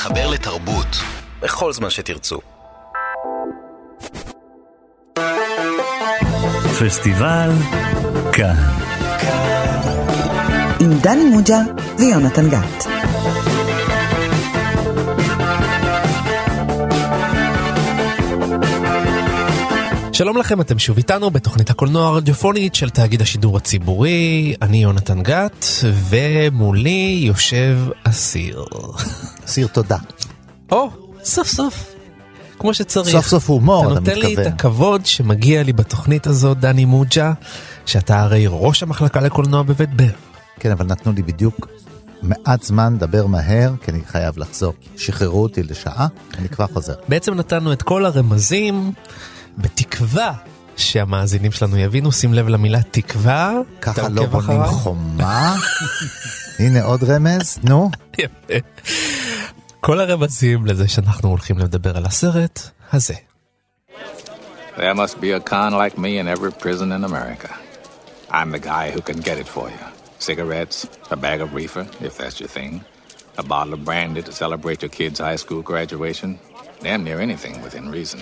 להתחבר לתרבות בכל זמן שתרצו. פסטיבל כאן. עם דני מוג'ה ויונתן גת. שלום לכם, אתם שוב איתנו בתוכנית הקולנוע הרדיופונית של תאגיד השידור הציבורי. אני יונתן גת, ומולי יושב אסיר. אסיר תודה. או, סוף סוף. כמו שצריך. סוף סוף הומור, אתה מתכוון. אתה נותן לי את הכבוד שמגיע לי בתוכנית הזאת, דני מוג'ה, שאתה הרי ראש המחלקה לקולנוע בבית בר. כן, אבל נתנו לי בדיוק מעט זמן לדבר מהר, כי אני חייב לחזור. שחררו אותי לשעה, אני כבר חוזר. בעצם נתנו את כל הרמזים, בתקווה שהמאזינים שלנו יבינו, שים לב למילה תקווה. ככה לא בונים חומה. הנה עוד רמז, נו. יפה. כל הרמזים לזה שאנחנו הולכים לדבר על הסרט הזה. There must be a con like me in every prison in America. I'm the guy who can get it for you. Cigarettes, a bag of reefer, if that's your thing, a bottle of brandy to celebrate your kid's high school graduation, damn near anything within reason.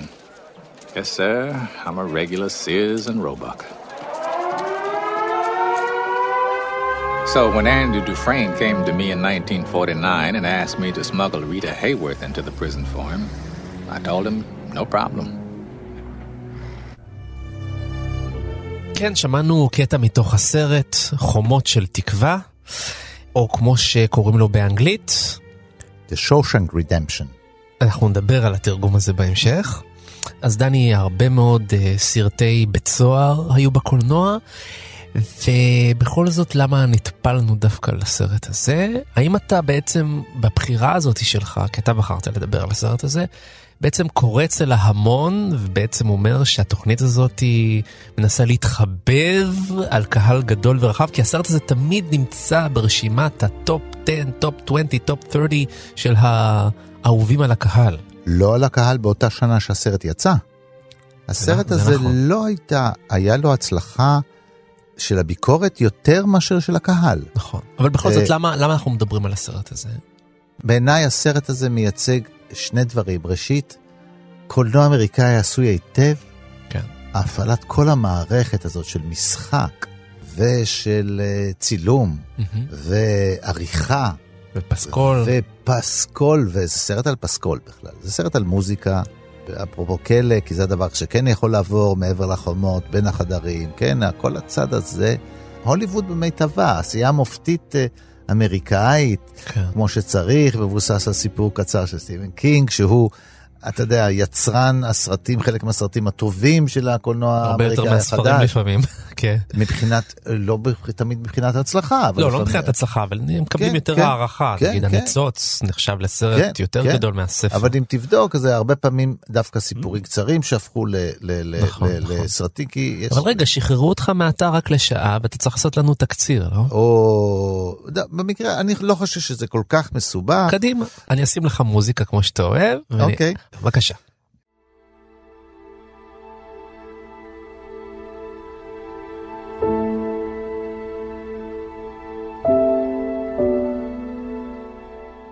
Yes, sir, I'm a regular Sears and Roebuck. So when Andrew Dufresne came to me in 1949 and asked me to smuggle Rita Hayworth into the prison for him, I told him, no problem. כן, שמענו קטע מתוך הסרט חומות של תקווה, או כמו שקוראים לו באנגלית. The Shawshank Redemption. אנחנו נדבר על התרגום הזה בהמשך. אז דני, הרבה מאוד uh, סרטי בית סוהר היו בקולנוע, ובכל זאת למה נטפלנו דווקא לסרט הזה? האם אתה בעצם בבחירה הזאת שלך, כי אתה בחרת לדבר על הסרט הזה, בעצם קורץ אל ההמון ובעצם אומר שהתוכנית הזאת היא מנסה להתחבב על קהל גדול ורחב כי הסרט הזה תמיד נמצא ברשימת ה top 10, top 20, top 30 של האהובים על הקהל. לא על הקהל באותה שנה שהסרט יצא. הסרט הזה נכון. לא הייתה, היה לו הצלחה של הביקורת יותר מאשר של הקהל. נכון. אבל בכל זאת, למה, למה אנחנו מדברים על הסרט הזה? בעיניי הסרט הזה מייצג שני דברים. ראשית, קולנוע אמריקאי עשוי היטב. כן. הפעלת כל המערכת הזאת של משחק ושל uh, צילום מהמם. ועריכה. ופסקול. ופסקול, וזה סרט על פסקול בכלל. זה סרט על מוזיקה, אפרופו כלא, כי זה הדבר שכן יכול לעבור מעבר לחומות, בין החדרים, כן, כל הצד הזה. הוליווד במיטבה, עשייה מופתית אה, אמריקאית, כן. כמו שצריך, מבוסס על סיפור קצר של סטיבן קינג, שהוא, אתה יודע, יצרן הסרטים, חלק מהסרטים הטובים של הקולנוע הרבה יותר האמריקאי מהספרים החדש. לפעמים. כן. מבחינת, לא תמיד מבחינת הצלחה. לא, לא מבחינת הצלחה, אבל הם מקבלים כן, יותר כן, הערכה. כן, נגיד. הניצוץ נחשב לסרט יותר. גדול מהספר. אבל אם תבדוק, זה הרבה פעמים דווקא סיפורים קצרים שהפכו נכון, נכון. לסרטים, כי יש... אבל רגע, שחררו אותך מהאתר רק לשעה, ואתה צריך לעשות לנו תקציר, לא? או... ד- במקרה, אני לא חושב שזה כל כך מסובך. קדימה, אני אשים לך מוזיקה כמו שאתה אוהב. אוקיי. בבקשה.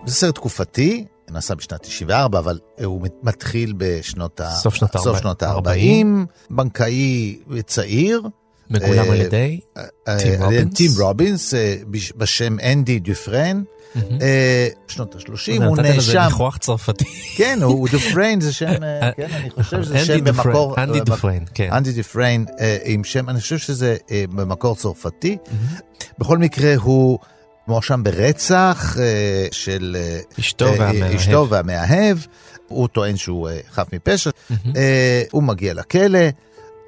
זה סרט תקופתי, נעשה בשנת 94, אבל הוא מת- מתחיל בשנות ה... סוף שנות סוף הארבע- שנות הארבעים. ה-40, בנקאי צעיר. מגולם על ידי אה, טים ידי רובינס. טים רובינס, אה, בש- בשם אנדי דופרן. אה, בשנות ה-30, הוא נתת לזה נאשם. ניחוח צרפתי. כן, הוא דופריין זה שם, אה, כן, אני חושב שזה אנדי שם במקור... אנדי דופריין, כן. אנדי דופריין אה, עם שם, אני חושב שזה אה, במקור צרפתי. בכל מקרה, הוא מואשם ברצח אה, של אה, אשתו אה, והמאהב. אשתו והמאהב. הוא טוען שהוא אה, חף מפשע. אה, הוא מגיע לכלא,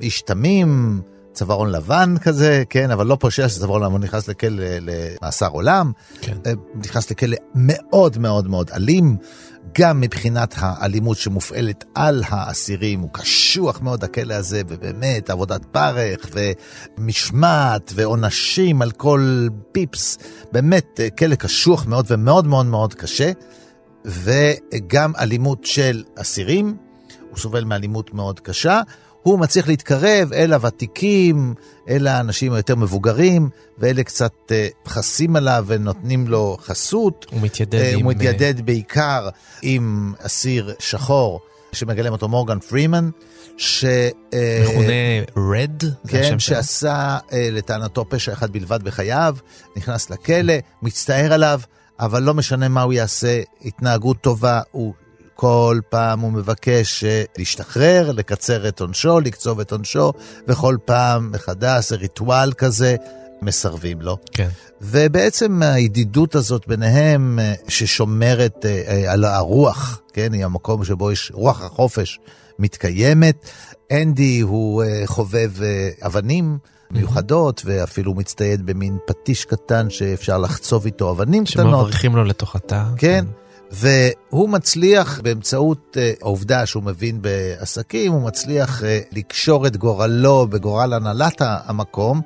איש תמים. צווארון לבן כזה, כן, אבל לא פושע של צווארון לבן, הוא נכנס לכלא למאסר עולם, כן. אה, נכנס לכלא מאוד מאוד מאוד אלים, גם מבחינת האלימות שמופעלת על האסירים, הוא קשוח מאוד הכלא הזה, ובאמת עבודת פרך ומשמעת ועונשים על כל פיפס, באמת אה, כלא קשוח מאוד ומאוד מאוד מאוד קשה, וגם אלימות של אסירים, הוא סובל מאלימות מאוד קשה. הוא מצליח להתקרב אל הוותיקים, אל האנשים היותר מבוגרים, ואלה קצת אה, חסים עליו ונותנים לו חסות. הוא מתיידד אה, עם... הוא מתיידד בעיקר עם אסיר שחור, שמגלם אותו מורגן פרימן, ש... אה, מכונה רד? כן? שעשה אה, לטענתו פשע אחד בלבד בחייו, נכנס לכלא, מצטער עליו, אבל לא משנה מה הוא יעשה, התנהגות טובה, הוא כל פעם הוא מבקש אה, להשתחרר, לקצר את עונשו, לקצוב את עונשו, וכל פעם מחדש, זה ריטואל כזה, מסרבים לו. כן. ובעצם הידידות הזאת ביניהם, אה, ששומרת אה, על הרוח, כן, היא המקום שבו יש רוח החופש מתקיימת. אנדי הוא חובב אבנים מיוחדות, ואפילו מצטייד במין פטיש קטן שאפשר לחצוב איתו אבנים קטנות. שמבריחים לו לתוך התא. כן, והוא מצליח באמצעות אה, העובדה שהוא מבין בעסקים, הוא מצליח אה, לקשור את גורלו בגורל הנהלת המקום,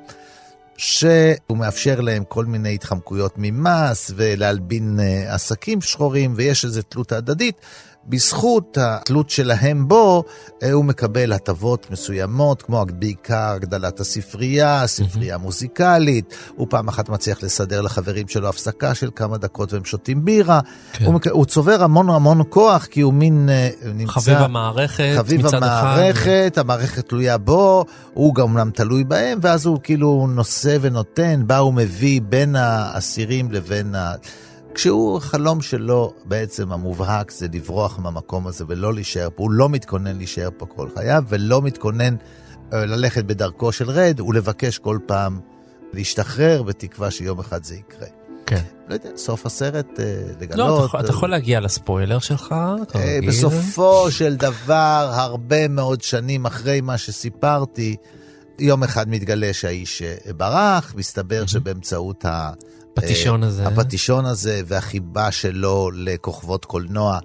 שהוא מאפשר להם כל מיני התחמקויות ממס ולהלבין אה, עסקים שחורים, ויש איזו תלות הדדית. בזכות התלות שלהם בו, אה, הוא מקבל הטבות מסוימות, כמו בעיקר הגדלת הספרייה, ספרייה מוזיקלית, הוא פעם אחת מצליח לסדר לחברים שלו הפסקה של כמה דקות והם שותים בירה. כן. הוא, מק- הוא צובר המון המון כוח, כי הוא מין אה, נמצא... חביב המערכת חביב מצד אחד. המערכת, המערכת תלויה בו, הוא גם אומנם תלוי בהם, ואז הוא כאילו נושא ונותן, בה הוא מביא בין האסירים לבין ה... כשהוא, החלום שלו בעצם המובהק זה לברוח מהמקום הזה ולא להישאר פה, הוא לא מתכונן להישאר פה כל חייו, ולא מתכונן אה, ללכת בדרכו של רד, ולבקש כל פעם להשתחרר, בתקווה שיום אחד זה יקרה. כן. לא יודע, סוף הסרט אה, לגלות. לא, אתה יכול- אתה אה, יכול להגיע לספוילר שלך, אה, כרגיל. בסופו של דבר, הרבה מאוד שנים אחרי מה שסיפרתי, יום אחד מתגלה שהאיש אה, ברח, מסתבר שבאמצעות ה... פטישון אה, הזה. הפטישון הזה והחיבה שלו לכוכבות קולנוע,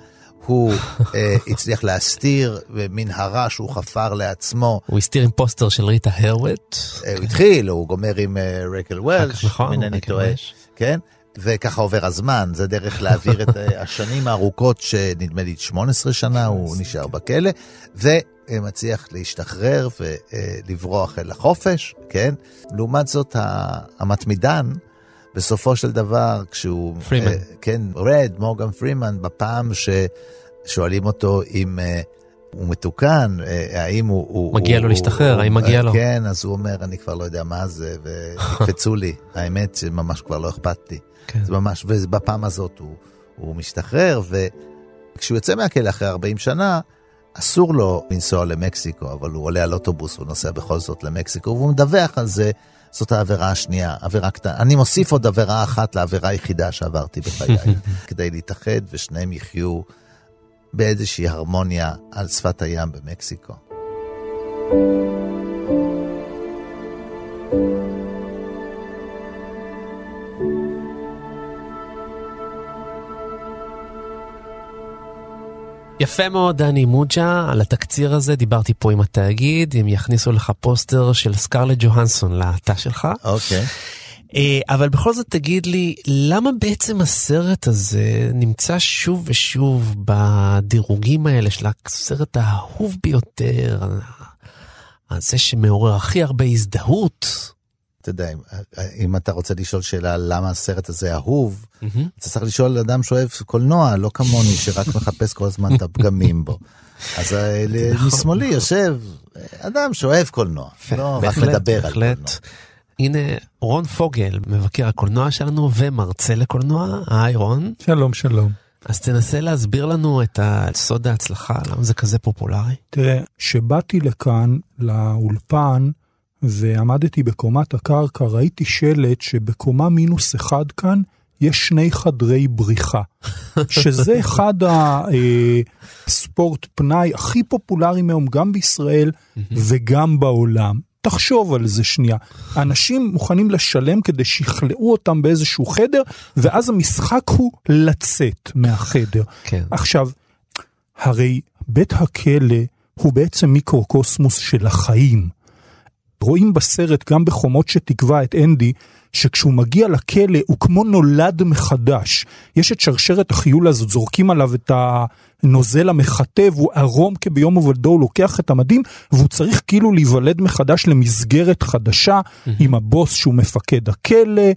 הוא אה, הצליח להסתיר במנהרה שהוא חפר לעצמו. הוא הסתיר עם פוסטר של ריטה הרווט. אה, הוא התחיל, הוא גומר עם אה, רקל וולש, נכון, אם אינני טועה. כן? וככה עובר הזמן, זה דרך להעביר את אה, השנים הארוכות, שנדמה לי 18 שנה הוא נשאר בכלא, ומצליח להשתחרר ולברוח אל החופש, כן? לעומת זאת, המתמידן, בסופו של דבר, כשהוא... פרימן. אה, כן, רד, מורגן פרימן, בפעם ששואלים אותו אם... אה, הוא מתוקן, אה, האם הוא... הוא מגיע הוא- לו להשתחרר, הוא- האם מגיע לו? כן, אז הוא אומר, אני כבר לא יודע מה זה, ויקפצו לי. האמת שממש כבר לא אכפת לי. כן. זה ממש, ובפעם הזאת הוא, הוא משתחרר, וכשהוא יוצא מהכלא אחרי 40 שנה, אסור לו לנסוע למקסיקו, אבל הוא עולה על אוטובוס, הוא נוסע בכל זאת למקסיקו, והוא מדווח על זה, זאת העבירה השנייה, עבירה קטנה. אני מוסיף עוד עבירה אחת לעבירה היחידה שעברתי בחיי, כדי להתאחד ושניהם יחיו באיזושהי הרמוניה על שפת הים במקסיקו. יפה מאוד דני מוג'ה, על התקציר הזה דיברתי פה עם התאגיד, הם יכניסו לך פוסטר של סקרלט ג'והנסון לתא שלך. אוקיי. אה, אבל בכל זאת תגיד לי, למה בעצם הסרט הזה נמצא שוב ושוב בדירוגים האלה של הסרט האהוב ביותר, זה שמעורר הכי הרבה הזדהות? אתה יודע, אם, אם אתה רוצה לשאול שאלה למה הסרט הזה אהוב, אתה צריך לשאול אדם שאוהב קולנוע, לא כמוני, שרק מחפש כל הזמן את הפגמים בו. אז אה, נכון. משמאלי יושב אה, אדם שאוהב קולנוע, לא רק מדבר על. קולנוע. הנה רון פוגל, מבקר הקולנוע שלנו ומרצה לקולנוע. היי רון. שלום, שלום. אז תנסה להסביר לנו את סוד ההצלחה, למה זה כזה פופולרי. תראה, כשבאתי לכאן, לאולפן, ועמדתי בקומת הקרקע, ראיתי שלט שבקומה מינוס אחד כאן יש שני חדרי בריחה, שזה אחד הספורט פנאי הכי פופולריים היום, גם בישראל וגם בעולם. תחשוב על זה שנייה. אנשים מוכנים לשלם כדי שיכלאו אותם באיזשהו חדר, ואז המשחק הוא לצאת מהחדר. כן. עכשיו, הרי בית הכלא הוא בעצם מיקרוקוסמוס של החיים. רואים בסרט, גם בחומות שתקבע את אנדי, שכשהוא מגיע לכלא הוא כמו נולד מחדש. יש את שרשרת החיול הזאת, זורקים עליו את הנוזל המכתב, הוא ערום כביום ובלדו, הוא לוקח את המדים, והוא צריך כאילו להיוולד מחדש למסגרת חדשה, mm-hmm. עם הבוס שהוא מפקד הכלא.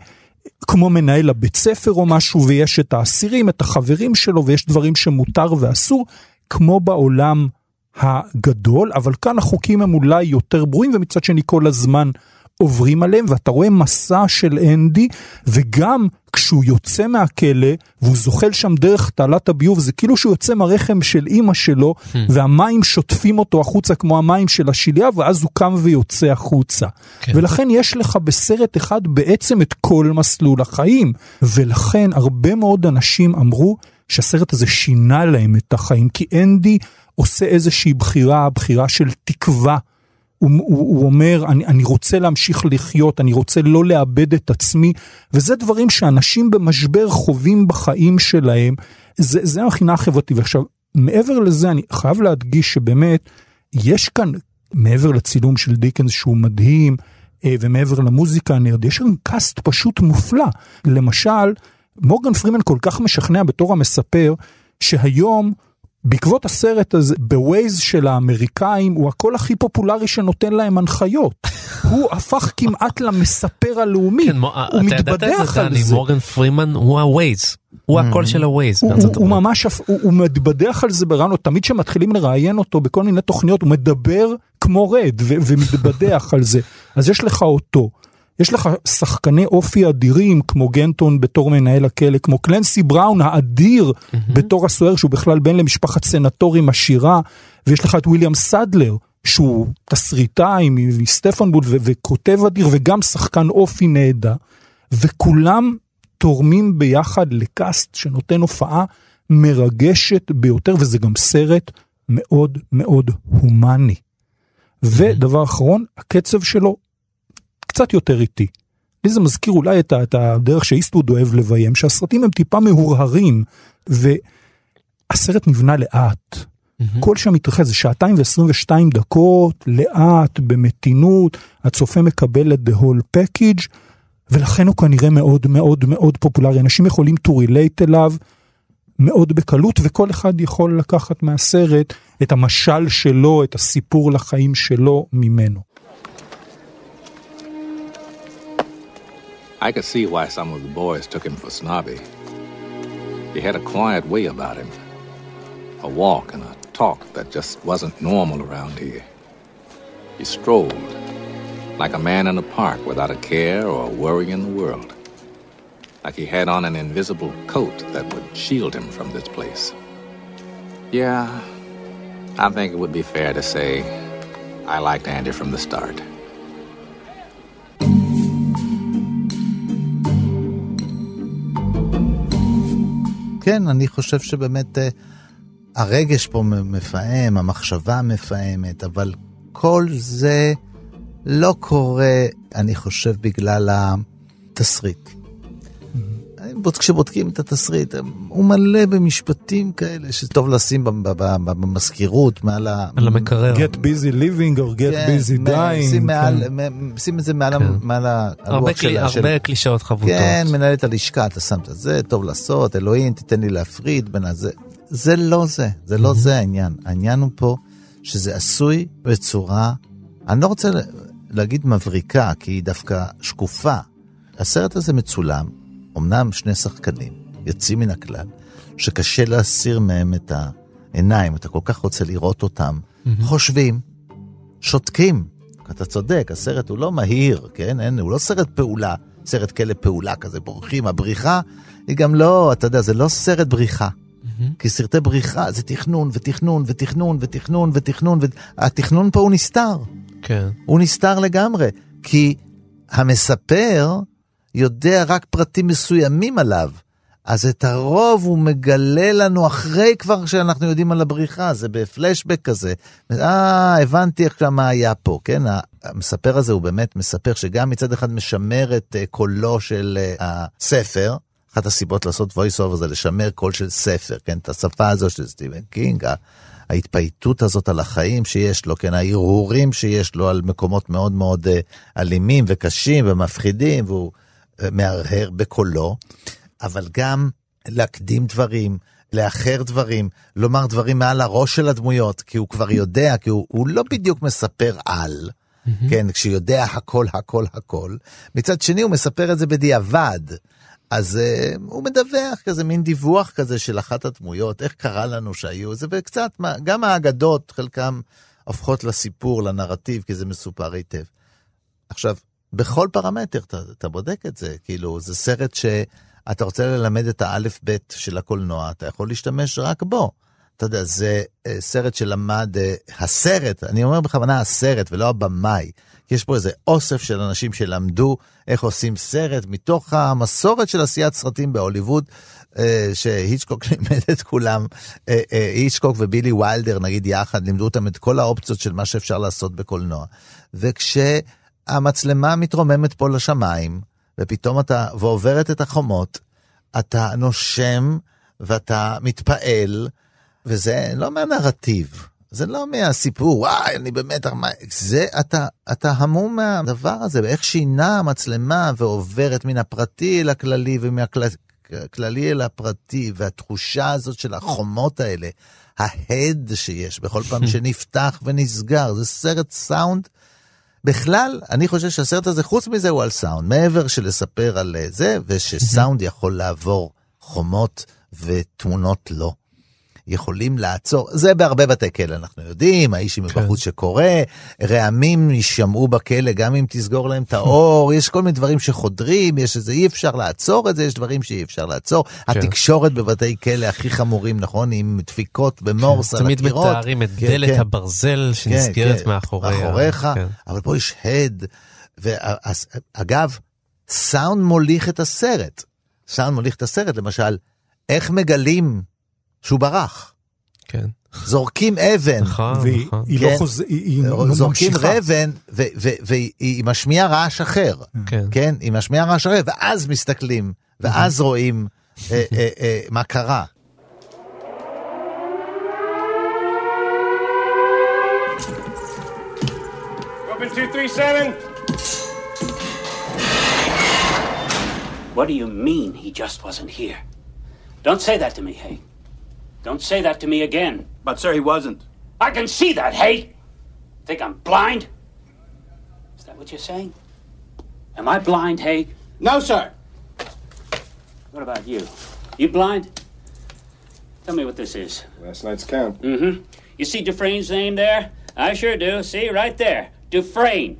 כמו מנהל הבית ספר או משהו, ויש את האסירים, את החברים שלו, ויש דברים שמותר ואסור, כמו בעולם הגדול, אבל כאן החוקים הם אולי יותר ברורים, ומצד שני כל הזמן עוברים עליהם, ואתה רואה מסע של אנדי, וגם כשהוא יוצא מהכלא, והוא זוחל שם דרך תעלת הביוב, זה כאילו שהוא יוצא מהרחם של אימא שלו, hmm. והמים שוטפים אותו החוצה כמו המים של השליה, ואז הוא קם ויוצא החוצה. כן. ולכן יש לך בסרט אחד בעצם את כל מסלול החיים, ולכן הרבה מאוד אנשים אמרו שהסרט הזה שינה להם את החיים, כי אנדי עושה איזושהי בחירה, בחירה של תקווה. הוא, הוא, הוא אומר, אני, אני רוצה להמשיך לחיות, אני רוצה לא לאבד את עצמי, וזה דברים שאנשים במשבר חווים בחיים שלהם, זה, זה המבחינה החברתית. ועכשיו, מעבר לזה, אני חייב להדגיש שבאמת, יש כאן, מעבר לצילום של דיקינס שהוא מדהים, אה, ומעבר למוזיקה הנהדרת, יש כאן קאסט פשוט מופלא. למשל, מורגן פרימן כל כך משכנע בתור המספר, שהיום בעקבות הסרט הזה, בווייז של האמריקאים, הוא הקול הכי פופולרי שנותן להם הנחיות. הוא הפך כמעט למספר הלאומי, כן, הוא מתבדח על זה. מורגן פרימן הוא הווייז. הוא Mm. הקול של הווייז. הוא, הוא, הוא ממש, הוא, הוא מתבדח על זה בראיונות, תמיד כשמתחילים לראיין אותו בכל מיני תוכניות, הוא מדבר כמו רד ו- ומתבדח על זה. אז יש לך אותו. יש לך שחקני אופי אדירים כמו גנטון בתור מנהל הכלא, כמו קלנסי בראון האדיר mm-hmm. בתור הסוהר שהוא בכלל בן למשפחת סנטורים עשירה, ויש לך את ויליאם סדלר שהוא תסריטאי מסטפנבול ו- וכותב אדיר וגם שחקן אופי נהדר, וכולם תורמים ביחד לקאסט שנותן הופעה מרגשת ביותר, וזה גם סרט מאוד מאוד הומני. ודבר אחרון, הקצב שלו קצת יותר איטי. לי זה מזכיר אולי את, את הדרך שאיסטווד אוהב לביים, שהסרטים הם טיפה מהורהרים, והסרט נבנה לאט. Mm-hmm. כל שם מתרחש, זה שעתיים ו-22 דקות, לאט, במתינות, הצופה מקבל את the whole package, ולכן הוא כנראה מאוד מאוד מאוד פופולרי. אנשים יכולים to relate אליו מאוד בקלות, וכל אחד יכול לקחת מהסרט את המשל שלו, את הסיפור לחיים שלו ממנו. I could see why some of the boys took him for snobby. He had a quiet way about him, a walk and a talk that just wasn't normal around here. He strolled like a man in a park without a care or a worry in the world, like he had on an invisible coat that would shield him from this place. Yeah, I think it would be fair to say I liked Andy from the start. כן, אני חושב שבאמת uh, הרגש פה מפעם, המחשבה מפעמת, אבל כל זה לא קורה, אני חושב, בגלל התסריט. כשבודקים את התסריט, הוא מלא במשפטים כאלה שטוב לשים במזכירות, מעל ה... על המקרר. get busy living or get כן, busy dying. שים, מעל, כן. שים את זה מעל, כן. ה- מעל ה- הרבה הלוח של... הרבה קלישאות חבוטות. כן, מנהלת הלשכה, אתה שם את זה, טוב לעשות, אלוהים, תיתן לי להפריד בין הזה. זה לא זה, זה לא זה העניין. העניין הוא פה שזה עשוי בצורה, אני לא רוצה להגיד מבריקה, כי היא דווקא שקופה. הסרט הזה מצולם, אמנם שני שחקנים, יוצאים מן הכלל, שקשה להסיר מהם את העיניים, אתה כל כך רוצה לראות אותם, חושבים, שותקים. אתה צודק, הסרט הוא לא מהיר, כן? אין, הוא לא סרט פעולה, סרט כלא פעולה כזה, בורחים. הבריחה היא גם לא, אתה יודע, זה לא סרט בריחה. כי סרטי בריחה זה תכנון ותכנון ותכנון ותכנון ותכנון, והתכנון פה הוא נסתר. כן. הוא נסתר לגמרי, כי המספר יודע רק פרטים מסוימים עליו. אז את הרוב הוא מגלה לנו אחרי כבר שאנחנו יודעים על הבריחה, זה בפלשבק כזה. אה, הבנתי עכשיו מה היה פה, כן? המספר הזה הוא באמת מספר שגם מצד אחד משמר את אה, קולו של אה, הספר, אחת הסיבות לעשות voice over זה לשמר קול של ספר, כן? את השפה הזו של סטיבן קינג, ההתפייטות הזאת על החיים שיש לו, כן? ההרהורים שיש לו על מקומות מאוד מאוד אה, אלימים וקשים ומפחידים, והוא מהרהר בקולו, אבל גם להקדים דברים, לאחר דברים, לומר דברים מעל הראש של הדמויות, כי הוא כבר יודע, כי הוא, הוא לא בדיוק מספר על, mm-hmm. כן, כשיודע הכל, הכל, הכל. מצד שני, הוא מספר את זה בדיעבד. אז uh, הוא מדווח כזה מין דיווח כזה של אחת הדמויות, איך קרה לנו שהיו זה, וקצת, גם האגדות, חלקם הופכות לסיפור, לנרטיב, כי זה מסופר היטב. עכשיו, בכל פרמטר אתה, אתה בודק את זה, כאילו, זה סרט שאתה רוצה ללמד את האלף-בית של הקולנוע, אתה יכול להשתמש רק בו. אתה יודע, זה uh, סרט שלמד, uh, הסרט, אני אומר בכוונה הסרט ולא הבמאי, כי יש פה איזה אוסף של אנשים שלמדו איך עושים סרט מתוך המסורת של עשיית סרטים בהוליווד, אה, שהיצ'קוק לימד את כולם, אה, אה, היצ'קוק ובילי ויילדר נגיד יחד, לימדו אותם את כל האופציות של מה שאפשר לעשות בקולנוע. וכשהמצלמה מתרוממת פה לשמיים, ופתאום אתה, ועוברת את החומות, אתה נושם ואתה מתפעל, וזה לא מהנרטיב. זה לא מהסיפור, וואי, אני באמת, זה, אתה, אתה המום מהדבר הזה, ואיך שינה המצלמה ועוברת מן הפרטי אל הכללי ומהכללי אל הפרטי, והתחושה הזאת של החומות האלה, ההד שיש בכל פעם שנפתח ונסגר, זה סרט סאונד. בכלל, אני חושב שהסרט הזה, חוץ מזה, הוא על סאונד. מעבר של לספר על זה, ושסאונד יכול לעבור חומות ותמונות לא. יכולים לעצור, זה בהרבה בתי כלא אנחנו יודעים, האיש עם מבחוץ כן. שקורא, רעמים יישמעו בכלא גם אם תסגור להם את האור, יש כל מיני דברים שחודרים, יש איזה אי אפשר לעצור את זה, יש דברים שאי אפשר לעצור. כן. התקשורת בבתי כלא הכי חמורים, נכון, עם דפיקות במורס כן. על הקירות. תמיד מתארים את כן, דלת כן. הברזל שנסגרת כן, כן. מאחוריה. מאחוריך, כן. אבל פה יש הד, ואגב, סאונד מוליך את הסרט. סאונד מוליך את הסרט, למשל, איך מגלים שהוא ברח. כן. זורקים אבן. נכון, נכון. והיא לא כן. לא חוזרת, היא ממשיכה. זורקים אבן, והיא משמיעה רעש אחר. כן. כן, היא משמיעה רעש אחר, ואז מסתכלים, ואז רואים אה, אה, אה, מה קרה. What do you mean he just wasn't here? Don't say that to me, Hay. Don't say that to me again. But, sir, he wasn't. I can see that, hey? Think I'm blind? Is that what you're saying? Am I blind, Haig? No, sir. What about you? You blind? Tell me what this is. Last night's count. Mm-hmm. You see Dufresne's name there? I sure do. See, right there. Dufresne.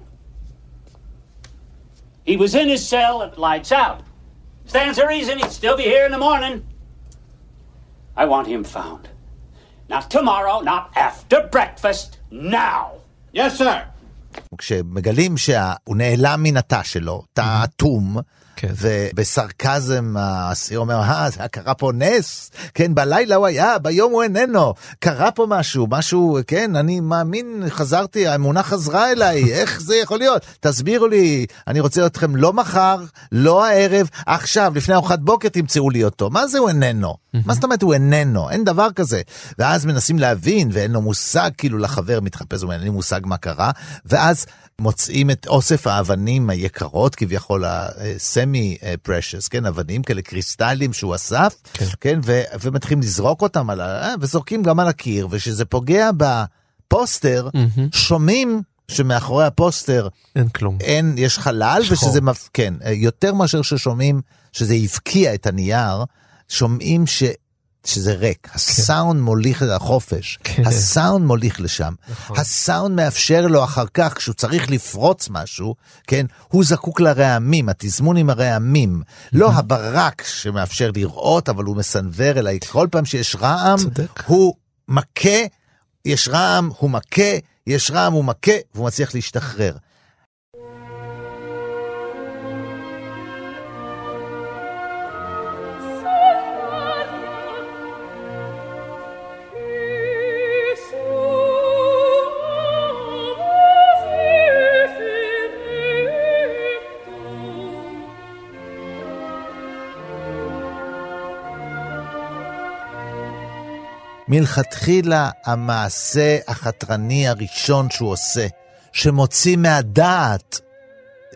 He was in his cell at lights out. Stands to reason he'd still be here in the morning. I want him found. Not tomorrow, not after breakfast, now. Yes, sir. כשמגלים שהוא נעלם מן התא שלו, תא אטום, כן. ובסרקזם האסיר אומר, אה, קרה פה נס, כן, בלילה הוא היה, ביום הוא איננו, קרה פה משהו, משהו, כן, אני מאמין, חזרתי, האמונה חזרה אליי, איך זה יכול להיות? תסבירו לי, אני רוצה אתכם לא מחר, לא הערב, עכשיו, לפני ארוחת בוקר תמצאו לי אותו. מה זה הוא איננו? מה זאת אומרת הוא איננו? אין דבר כזה. ואז מנסים להבין, ואין לו מושג, כאילו לחבר מתחפש, הוא אומר, אין לי מושג מה קרה, ואז מוצאים את אוסף האבנים היקרות, כביכול הסמי פרשס, כן, אבנים כאלה קריסטלים שהוא אסף, כן, כן ו- ומתחילים לזרוק אותם על ה... אה, וזורקים גם על הקיר, וכשזה פוגע בפוסטר, mm-hmm. שומעים שמאחורי הפוסטר אין כלום. אין, יש חלל, שחור. ושזה, מפ... כן, יותר מאשר ששומעים שזה הבקיע את הנייר, שומעים ש... שזה ריק, כן. הסאונד מוליך לחופש, כן. הסאונד מוליך לשם, נכון. הסאונד מאפשר לו אחר כך, כשהוא צריך לפרוץ משהו, כן, הוא זקוק לרעמים, התזמון עם הרעמים, לא הברק שמאפשר לראות, אבל הוא מסנוור, אלא כל פעם שיש רעם, צודק. הוא מכה, יש רעם, הוא מכה, יש רעם, הוא מכה, והוא מצליח להשתחרר. מלכתחילה המעשה החתרני הראשון שהוא עושה, שמוציא מהדעת,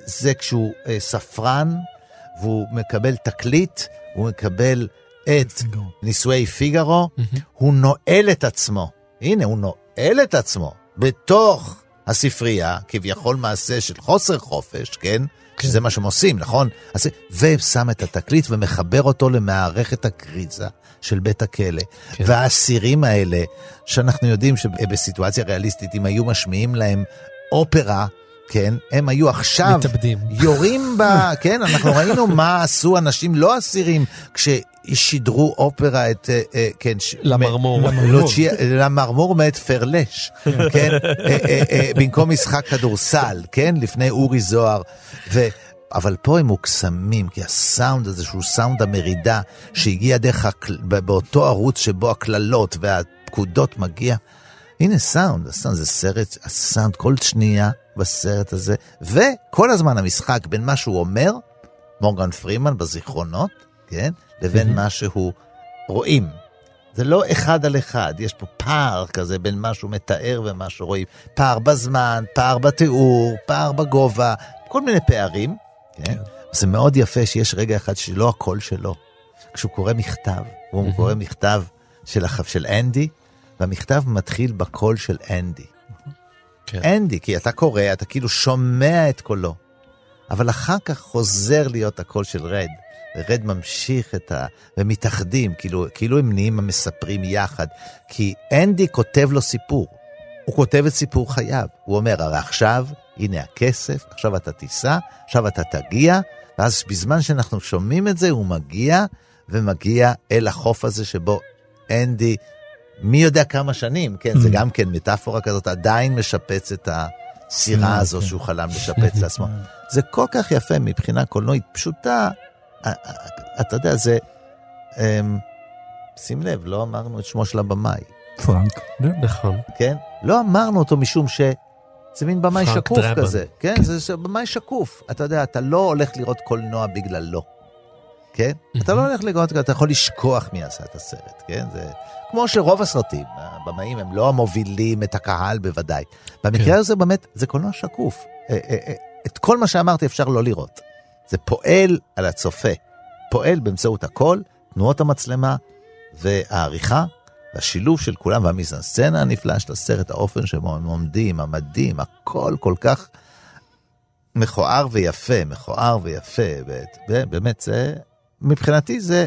זה כשהוא אה, ספרן, והוא מקבל תקליט, הוא מקבל את נישואי פיגארו, הוא נועל את עצמו. הנה, הוא נועל את עצמו בתוך הספרייה, כביכול מעשה של חוסר חופש, כן? כן. שזה מה שהם עושים, נכון? אז, ושם את התקליט ומחבר אותו למערכת הכריזה של בית הכלא. כן. והאסירים האלה, שאנחנו יודעים שבסיטואציה ריאליסטית, אם היו משמיעים להם אופרה, כן, הם היו עכשיו מתאבדים. יורים ב... כן, אנחנו ראינו מה עשו אנשים לא אסירים כששידרו אופרה את... אה, אה, כן. למרמור. לוצ'יה, למרמור מאת פרלש, כן, אה, אה, במקום משחק כדורסל, כן, לפני אורי זוהר. ו... אבל פה הם מוקסמים, כי הסאונד הזה שהוא סאונד המרידה, שהגיע דרך, הקל... באותו ערוץ שבו הקללות והפקודות מגיע, הנה סאונד, הסאונד זה סרט, הסאונד כל שנייה בסרט הזה, וכל הזמן המשחק בין מה שהוא אומר, מורגן פרימן בזיכרונות, כן, לבין מה שהוא רואים. זה לא אחד על אחד, יש פה פער כזה בין מה שהוא מתאר ומה שרואים. פער בזמן, פער בתיאור, פער בגובה, כל מיני פערים, כן? זה מאוד יפה שיש רגע אחד שלא הכל שלו. כשהוא קורא מכתב, הוא קורא מכתב של, הח... של אנדי, והמכתב מתחיל בקול של אנדי. כן. אנדי, כי אתה קורא, אתה כאילו שומע את קולו, אבל אחר כך חוזר להיות הקול של רד. ורד ממשיך את ה... ומתאחדים, כאילו, כאילו הם נהיים המספרים יחד. כי אנדי כותב לו סיפור. הוא כותב את סיפור חייו. הוא אומר, הרי עכשיו, הנה הכסף, עכשיו אתה תיסע, עכשיו אתה תגיע, ואז בזמן שאנחנו שומעים את זה, הוא מגיע, ומגיע אל החוף הזה שבו אנדי מי יודע כמה שנים, כן, זה גם כן מטאפורה כזאת, עדיין משפץ את הסירה הזו שהוא חלם לשפץ לעצמו. זה כל כך יפה מבחינה קולנועית פשוטה, אתה יודע, זה... שים לב, לא אמרנו את שמו של הבמאי. פרנק. נכון. כן? לא אמרנו אותו משום ש... זה מין במאי שקוף דרבן. כזה, כן? זה, זה במאי שקוף. אתה יודע, אתה לא הולך לראות קולנוע בגללו, כן? Mm-hmm. אתה לא הולך לראות, אתה יכול לשכוח מי עשה את הסרט, כן? זה כמו שרוב הסרטים, הבמאים הם לא המובילים את הקהל בוודאי. במקרה כן. הזה באמת, זה קולנוע שקוף. אה, אה, אה, את כל מה שאמרתי אפשר לא לראות. זה פועל על הצופה, פועל באמצעות הקול, תנועות המצלמה והעריכה, והשילוב של כולם, והמיזנסצנה הנפלאה של הסרט, האופן שבו הם עומדים, המדים, הכל כל כך מכוער ויפה, מכוער ויפה, באמת, זה, מבחינתי זה